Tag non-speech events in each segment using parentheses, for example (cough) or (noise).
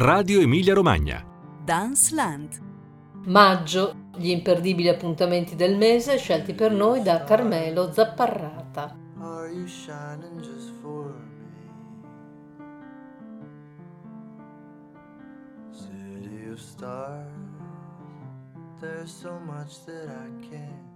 Radio Emilia Romagna. Dance Land. Maggio, gli imperdibili appuntamenti del mese scelti per noi da Carmelo Zapparrata. Are you shining just for me? City of stars, there's so much that I can't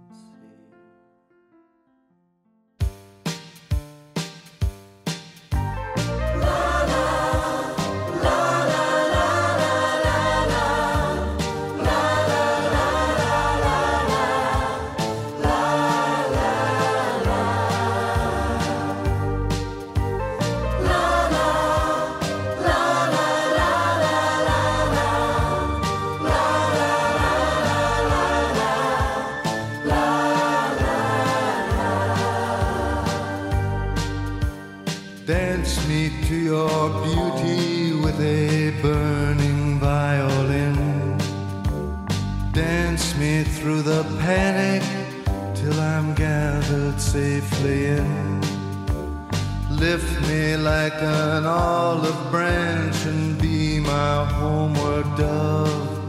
Lift me like an olive branch and be my homeward dove.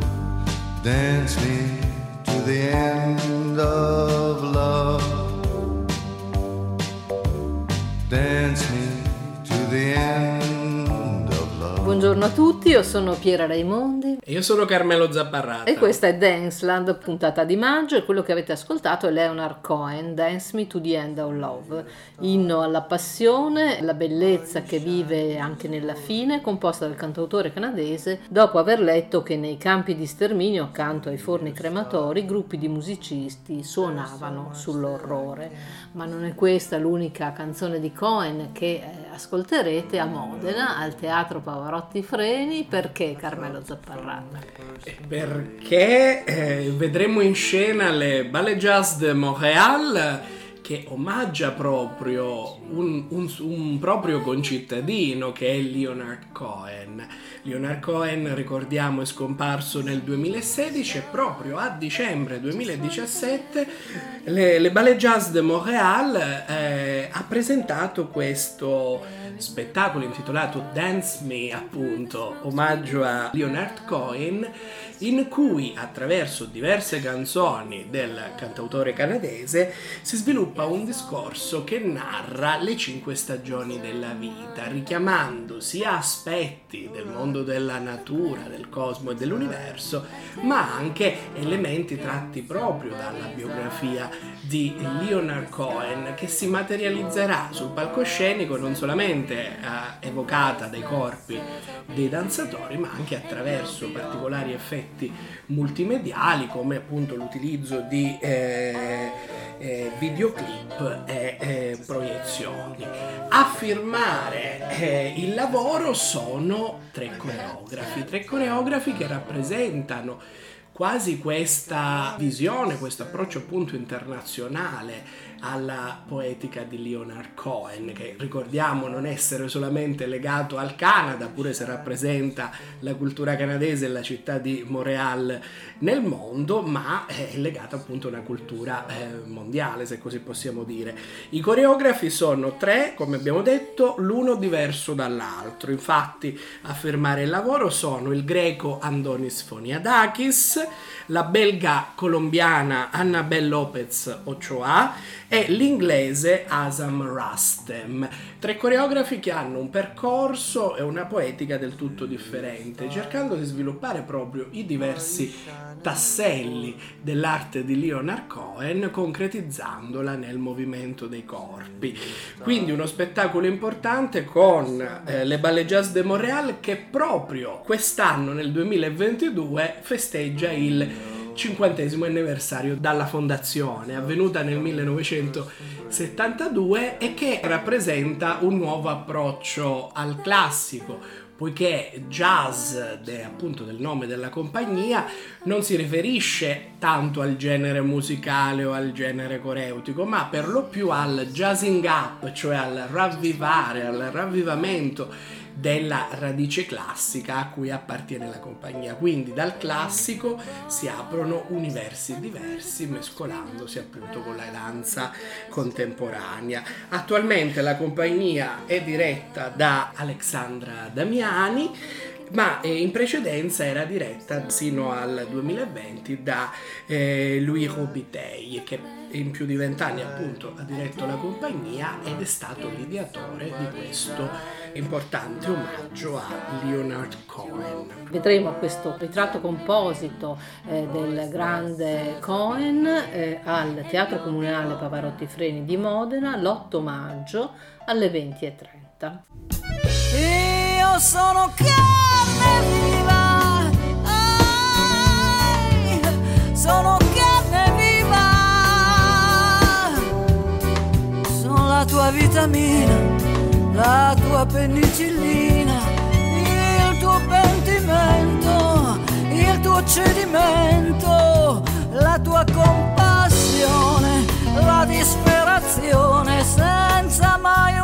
Dance me to the end of love. Dance Buongiorno a tutti, io sono Piera Raimondi E Io sono Carmelo Zapparrata. e questa è Danceland, puntata di maggio e quello che avete ascoltato è Leonard Cohen, Dance Me to the End of Love, inno alla passione, la bellezza che vive anche nella fine, composta dal cantautore canadese dopo aver letto che nei campi di sterminio accanto ai forni crematori gruppi di musicisti suonavano sull'orrore. Ma non è questa l'unica canzone di Cohen che eh, ascolterete a Modena al Teatro Pavarotti Freni perché Carmelo Zapparrata. Perché eh, vedremo in scena le Ballet Jazz de Montréal che omaggia proprio un, un- un proprio concittadino che è Leonard Cohen. Leonard Cohen, ricordiamo, è scomparso nel 2016 e proprio a dicembre 2017 le, le Ballet Jazz de Montréal eh, ha presentato questo spettacolo intitolato Dance Me, appunto, omaggio a Leonard Cohen, in cui attraverso diverse canzoni del cantautore canadese si sviluppa un discorso che narra le cinque stagioni della vita, richiamando sia aspetti del mondo della natura, del cosmo e dell'universo, ma anche elementi tratti proprio dalla biografia di Leonard Cohen che si materializzerà sul palcoscenico non solamente eh, evocata dai corpi dei danzatori, ma anche attraverso particolari effetti multimediali come appunto l'utilizzo di eh, eh, videoclip e eh, proiezioni. A firmare eh, il lavoro sono tre coreografi, tre coreografi che rappresentano quasi questa visione, questo approccio appunto internazionale alla poetica di Leonard Cohen, che ricordiamo non essere solamente legato al Canada, pure se rappresenta la cultura canadese e la città di Montreal nel mondo, ma è legato appunto a una cultura eh, mondiale, se così possiamo dire. I coreografi sono tre, come abbiamo detto, l'uno diverso dall'altro. Infatti, a firmare il lavoro sono il greco Andonis Foniadakis, la belga colombiana Annabelle Lopez Ochoa e l'inglese Asam Rastem. Tre coreografi che hanno un percorso e una poetica del tutto differente, cercando di sviluppare proprio i diversi tasselli dell'arte di Leonard Cohen, concretizzandola nel movimento dei corpi. Quindi uno spettacolo importante con eh, le Ballet Jazz de Montréal che proprio quest'anno, nel 2022, festeggia il cinquantesimo anniversario dalla fondazione, avvenuta nel 1972 e che rappresenta un nuovo approccio al classico, poiché jazz, de- appunto del nome della compagnia, non si riferisce tanto al genere musicale o al genere coreutico, ma per lo più al jazzing up, cioè al ravvivare, al ravvivamento della radice classica a cui appartiene la compagnia. Quindi dal classico si aprono universi diversi mescolandosi appunto con la danza contemporanea. Attualmente la compagnia è diretta da Alexandra Damiani ma eh, in precedenza era diretta sino al 2020 da eh, Louis Robitei che in più di vent'anni appunto ha diretto la compagnia ed è stato l'ideatore di questo importante omaggio a Leonard Cohen. Vedremo questo ritratto composito eh, del grande Cohen eh, al Teatro Comunale Pavarotti Freni di Modena l'8 maggio alle 20.30. Sono carne viva, ai, sono carne viva, sono la tua vitamina, la tua penicillina, il tuo pentimento, il tuo cedimento, la tua compassione, la disperazione senza mai un'attenzione.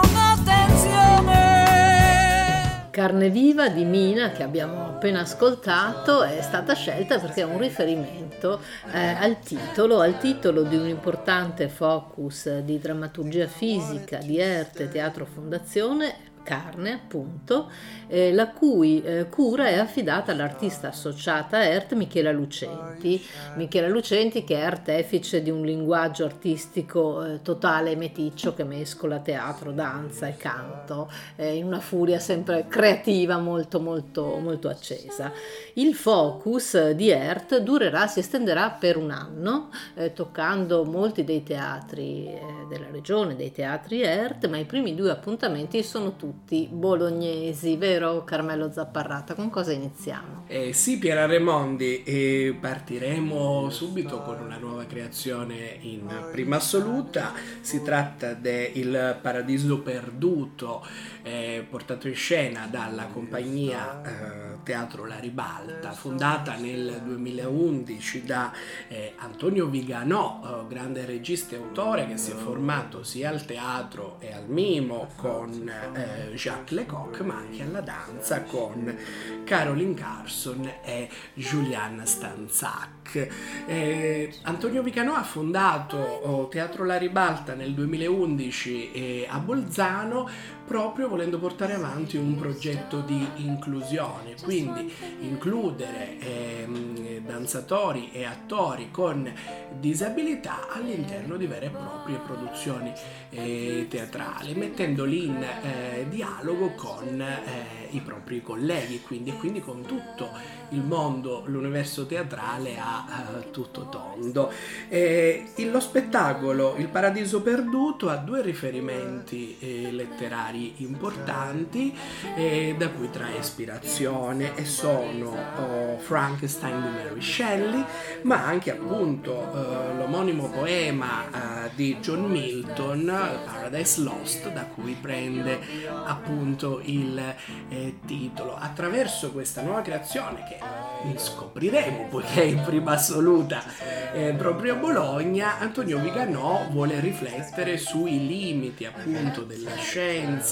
Carne viva di Mina che abbiamo appena ascoltato è stata scelta perché è un riferimento eh, al titolo, al titolo di un importante focus di drammaturgia fisica di Erte Teatro Fondazione carne appunto, eh, la cui eh, cura è affidata all'artista associata a ERT Michela Lucenti. Michela Lucenti che è artefice di un linguaggio artistico eh, totale e meticcio che mescola teatro, danza e canto eh, in una furia sempre creativa molto molto molto accesa. Il focus di ERT durerà, si estenderà per un anno, eh, toccando molti dei teatri eh, della regione, dei teatri ERT, ma i primi due appuntamenti sono tutti bolognesi, vero Carmelo Zapparrata? Con cosa iniziamo? Eh, sì, Piera Remondi, e partiremo subito con una nuova creazione in prima assoluta. Si tratta del Paradiso Perduto, eh, portato in scena dalla compagnia eh, Teatro La Ribalta, fondata nel 2011 da eh, Antonio Viganò, eh, grande regista e autore che si è formato sia al teatro e al mimo con eh, Jacques Lecoq, ma anche alla danza con Caroline Carson e Julianne Stanzac. Eh, Antonio Viganò ha fondato oh, Teatro La Ribalta nel 2011 eh, a Bolzano proprio volendo portare avanti un progetto di inclusione, quindi includere ehm, danzatori e attori con disabilità all'interno di vere e proprie produzioni eh, teatrali, mettendoli in eh, dialogo con eh, i propri colleghi, quindi, quindi con tutto il mondo, l'universo teatrale a uh, tutto tondo. Eh, lo spettacolo Il Paradiso Perduto ha due riferimenti eh, letterari importanti eh, da cui trae ispirazione e sono oh, Frankenstein di Mary Shelley, ma anche appunto uh, l'omonimo poema uh, di John Milton, Paradise Lost, da cui prende appunto il eh, titolo. Attraverso questa nuova creazione che scopriremo poiché è in prima assoluta eh, proprio a Bologna, Antonio Viganò vuole riflettere sui limiti appunto della scienza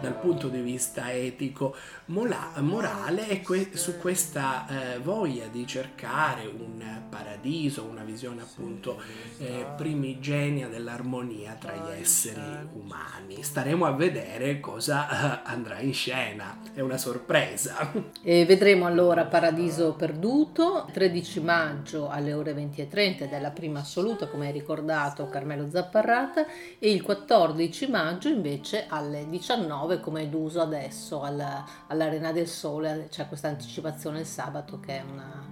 dal punto di vista etico mola- morale e que- su questa eh, voglia di cercare un paradiso, una visione appunto eh, primigenia dell'armonia tra gli esseri umani. Staremo a vedere cosa eh, andrà in scena, è una sorpresa. E vedremo allora Paradiso Perduto, 13 maggio alle ore 20.30 ed è la prima assoluta come hai ricordato Carmelo Zapparrata e il 14 maggio invece alle 19 come è d'uso adesso alla, all'Arena del Sole c'è questa anticipazione il sabato che è una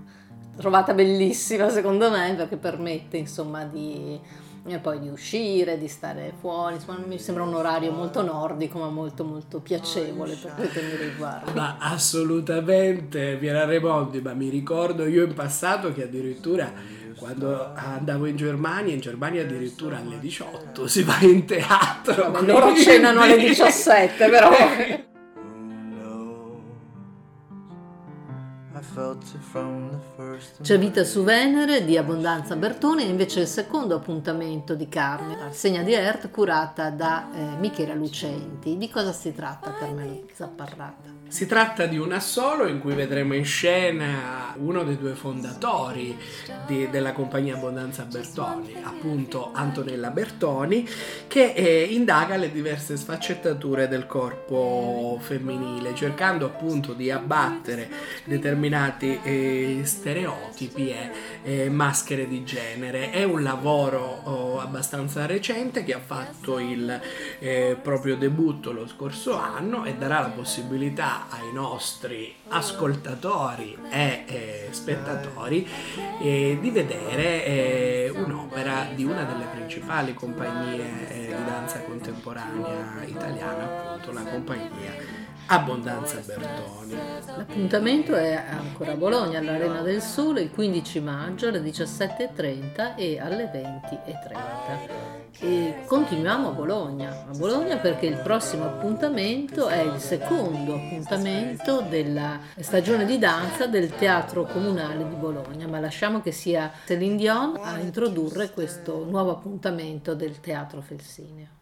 trovata bellissima secondo me perché permette insomma di e poi di uscire, di stare fuori, insomma mi sembra un orario molto nordico ma molto molto piacevole per quel che mi riguarda. Ma assolutamente, Piera Remondi, ma mi ricordo io in passato che addirittura quando andavo in Germania, in Germania addirittura alle 18 si va in teatro. Vabbè, loro cenano alle (laughs) 17 però. C'è Vita su Venere di Abbondanza Bertone e invece il secondo appuntamento di Carne, la segna di Earth curata da eh, Michela Lucenti. Di cosa si tratta Carmelo Zapparrata? Si tratta di un assolo in cui vedremo in scena uno dei due fondatori di- della compagnia Abbondanza Bertoni, appunto Antonella Bertoni, che eh, indaga le diverse sfaccettature del corpo femminile, cercando appunto di abbattere determinati eh, stereotipi e eh, maschere di genere. È un lavoro oh, abbastanza recente che ha fatto il eh, proprio debutto lo scorso anno e darà la possibilità ai nostri ascoltatori e eh, spettatori eh, di vedere eh, un'opera di una delle principali compagnie di danza contemporanea italiana, appunto la compagnia Abbondanza Bertoni. L'appuntamento è ancora a Bologna, all'Arena del Sole, il 15 maggio alle 17.30 e alle 20.30. E continuiamo a Bologna, a Bologna perché il prossimo appuntamento è il secondo appuntamento della stagione di danza del Teatro Comunale di Bologna, ma lasciamo che sia Céline Dion a introdurre questo nuovo appuntamento del Teatro Felsineo.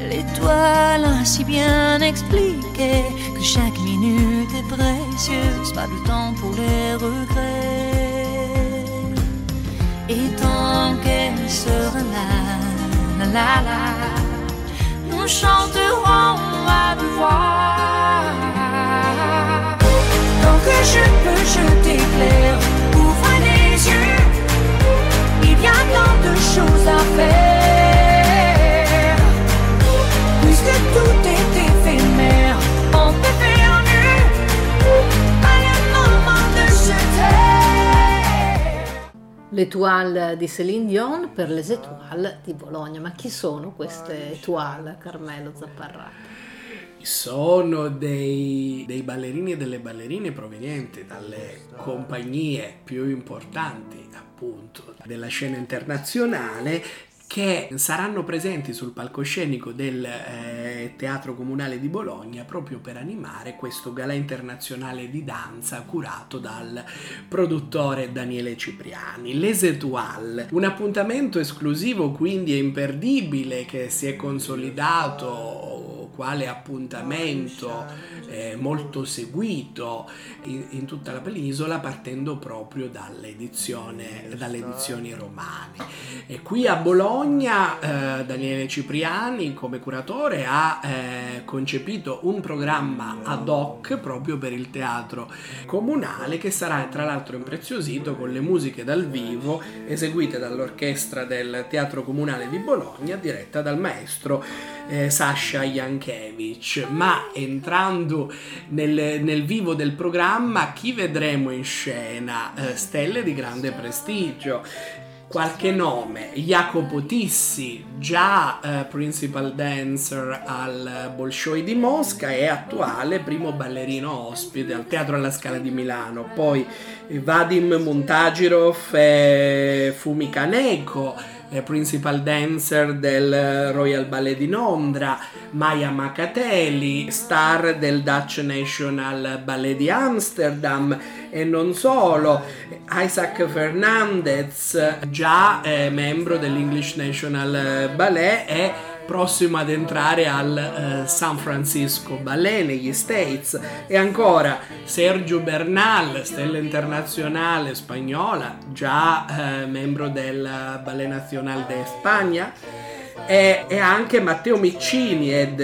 L'étoile si bien expliqué que chaque minute est précieuse, pas de temps pour les regrets. Et tant qu'elle sera là, la la nous chanterons à deux voix. Tant que je peux, je t'éclaire, ouvre les yeux, il y a tant de choses à faire. L'Etoile di Céline Dion per les Etoiles di Bologna. Ma chi sono queste Etoiles, Carmelo Zapparrata? Sono dei, dei ballerini e delle ballerine provenienti dalle compagnie più importanti, appunto, della scena internazionale che saranno presenti sul palcoscenico del eh, Teatro Comunale di Bologna proprio per animare questo galà internazionale di danza curato dal produttore Daniele Cipriani. Les Etoiles, un appuntamento esclusivo quindi e imperdibile che si è consolidato quale appuntamento eh, molto seguito in, in tutta la penisola partendo proprio dall'edizione, dalle edizioni romane. E qui a Bologna eh, Daniele Cipriani come curatore ha eh, concepito un programma ad hoc proprio per il teatro comunale che sarà tra l'altro impreziosito con le musiche dal vivo eseguite dall'orchestra del Teatro Comunale di Bologna diretta dal maestro eh, Sasha Jankiewicz. Ma entrando nel, nel vivo del programma, chi vedremo in scena? Eh, stelle di grande prestigio. Qualche nome, Jacopo Tissi, già eh, principal dancer al Bolshoi di Mosca e attuale primo ballerino ospite al Teatro alla Scala di Milano. Poi eh, Vadim Montagirov e Fumi Kaneko, eh, principal dancer del Royal Ballet di Londra, Maya Macatelli, star del Dutch National Ballet di Amsterdam e non solo, Isaac Fernandez, già eh, membro dell'English National Ballet e prossimo ad entrare al eh, San Francisco Ballet negli States. E ancora Sergio Bernal, stella internazionale spagnola, già eh, membro del Ballet Nacional de Spagna. E, e anche Matteo Miccini ed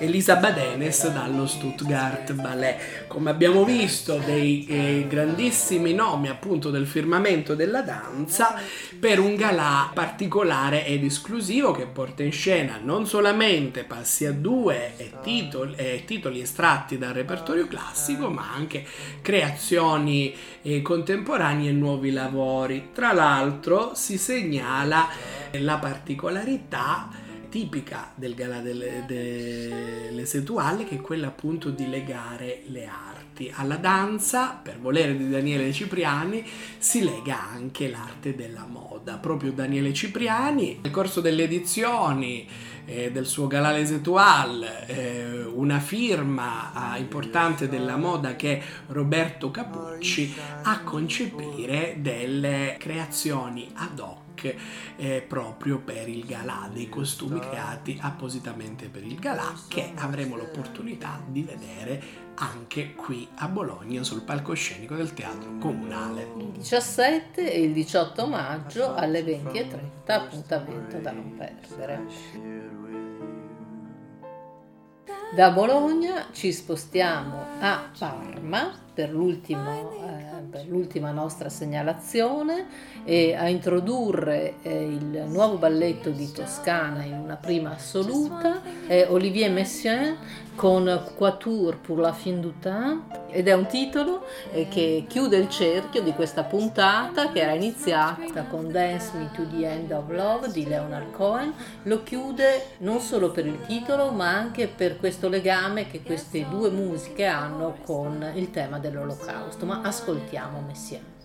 eh, Elisa Badenes dallo Stuttgart Ballet. Come abbiamo visto, dei eh, grandissimi nomi appunto del firmamento della danza per un galà particolare ed esclusivo che porta in scena non solamente passi a due e titoli, e titoli estratti dal repertorio classico, ma anche creazioni eh, contemporanee e nuovi lavori. Tra l'altro si segnala la particolarità tipica del Gala delle, delle Setuale, che è quella appunto di legare le arti. Alla danza, per volere di Daniele Cipriani, si lega anche l'arte della moda. Proprio Daniele Cipriani, nel corso delle edizioni eh, del suo Galale Setual, eh, una firma eh, importante della moda che è Roberto Capucci, a concepire delle creazioni ad hoc eh, proprio per il galà, dei costumi creati appositamente per il galà che avremo l'opportunità di vedere anche qui a Bologna sul palcoscenico del Teatro Comunale. Il 17 e il 18 maggio alle 20.30, appuntamento da non perdere. Da Bologna ci spostiamo a Parma per, eh, per l'ultima nostra segnalazione e a introdurre eh, il nuovo balletto di Toscana in una prima assoluta è Olivier Messiaen con Quatour pour la fin du temps ed è un titolo eh, che chiude il cerchio di questa puntata che era iniziata con Dance Me to the End of Love di Leonard Cohen, lo chiude non solo per il titolo ma anche per questo legame che queste due musiche hanno con il tema dell'olocausto, ma ascoltiamo Messiaen.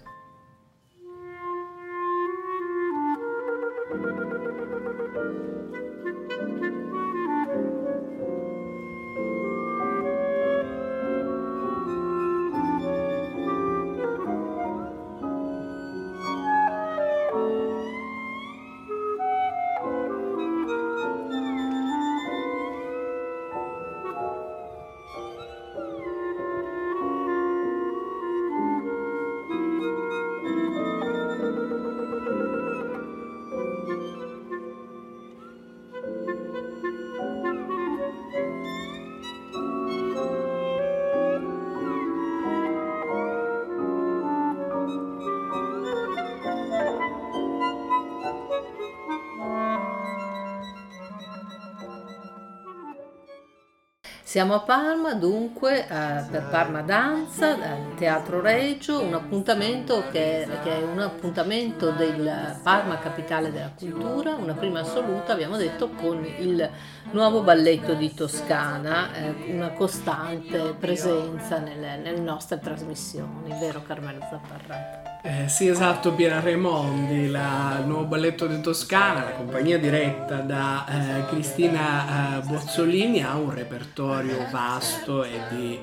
Siamo a Parma, dunque, eh, per Parma Danza, eh, Teatro Reggio, un appuntamento che, che, è un appuntamento del Parma Capitale della Cultura, una prima assoluta, abbiamo detto, con il nuovo balletto di Toscana, eh, una costante presenza nelle, nelle nostre trasmissioni, vero Carmelo Zapparrata? Eh, sì, esatto, Piera Raimondi, il nuovo balletto di Toscana, la compagnia diretta da eh, Cristina eh, Bozzolini, ha un repertorio vasto e di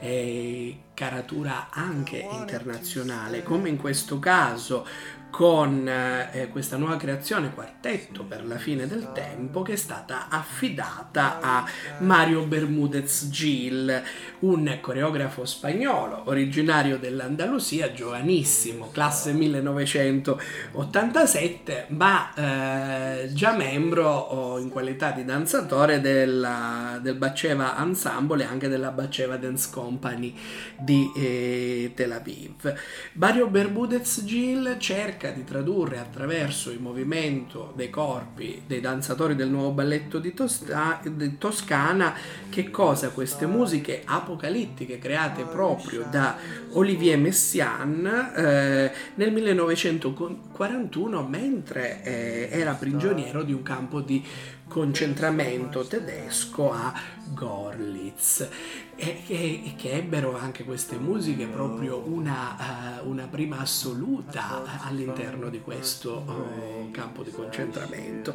eh, caratura anche internazionale, come in questo caso con eh, questa nuova creazione quartetto per la fine del tempo che è stata affidata a Mario Bermudez Gil, un coreografo spagnolo originario dell'Andalusia, giovanissimo, classe 1987, ma eh, già membro oh, in qualità di danzatore della, del Baceva Ensemble e anche della Baceva Dance Company di eh, Tel Aviv. Mario Bermudez Gil cerca di tradurre attraverso il movimento dei corpi dei danzatori del nuovo balletto di, Tosta- di Toscana che cosa queste musiche apocalittiche create proprio da Olivier Messiaen eh, nel 1941 mentre eh, era prigioniero di un campo di concentramento tedesco a Gorlitz e che, che ebbero anche queste musiche proprio una, uh, una prima assoluta all'interno di questo uh, campo di concentramento.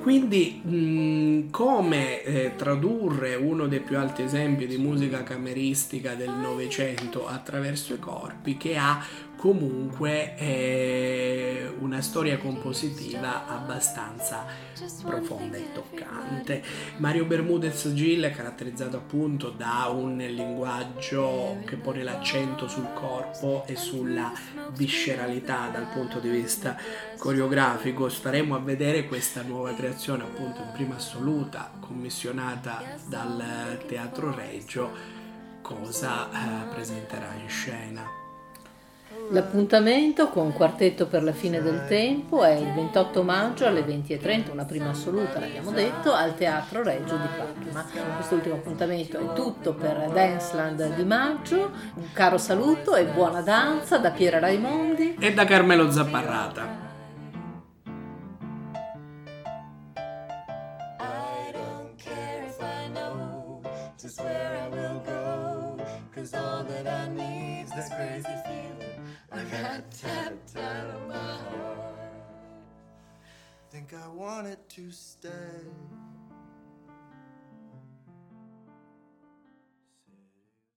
Quindi mh, come eh, tradurre uno dei più alti esempi di musica cameristica del Novecento attraverso i corpi che ha comunque eh, una storia compositiva abbastanza profonda e toccante. Mario Bermudez Gil è caratterizzato appunto da un linguaggio che pone l'accento sul corpo e sulla visceralità dal punto di vista coreografico. Staremo a vedere questa nuova creazione appunto in prima assoluta commissionata dal Teatro Reggio cosa eh, presenterà in scena. L'appuntamento con Quartetto per la fine del tempo è il 28 maggio alle 20.30, una prima assoluta, l'abbiamo detto, al Teatro Reggio di Parma. Quest'ultimo appuntamento è tutto per Danceland di maggio. Un caro saluto e buona danza da Piera Raimondi e da Carmelo Zapparrata. out of my heart. Think I wanted to stay.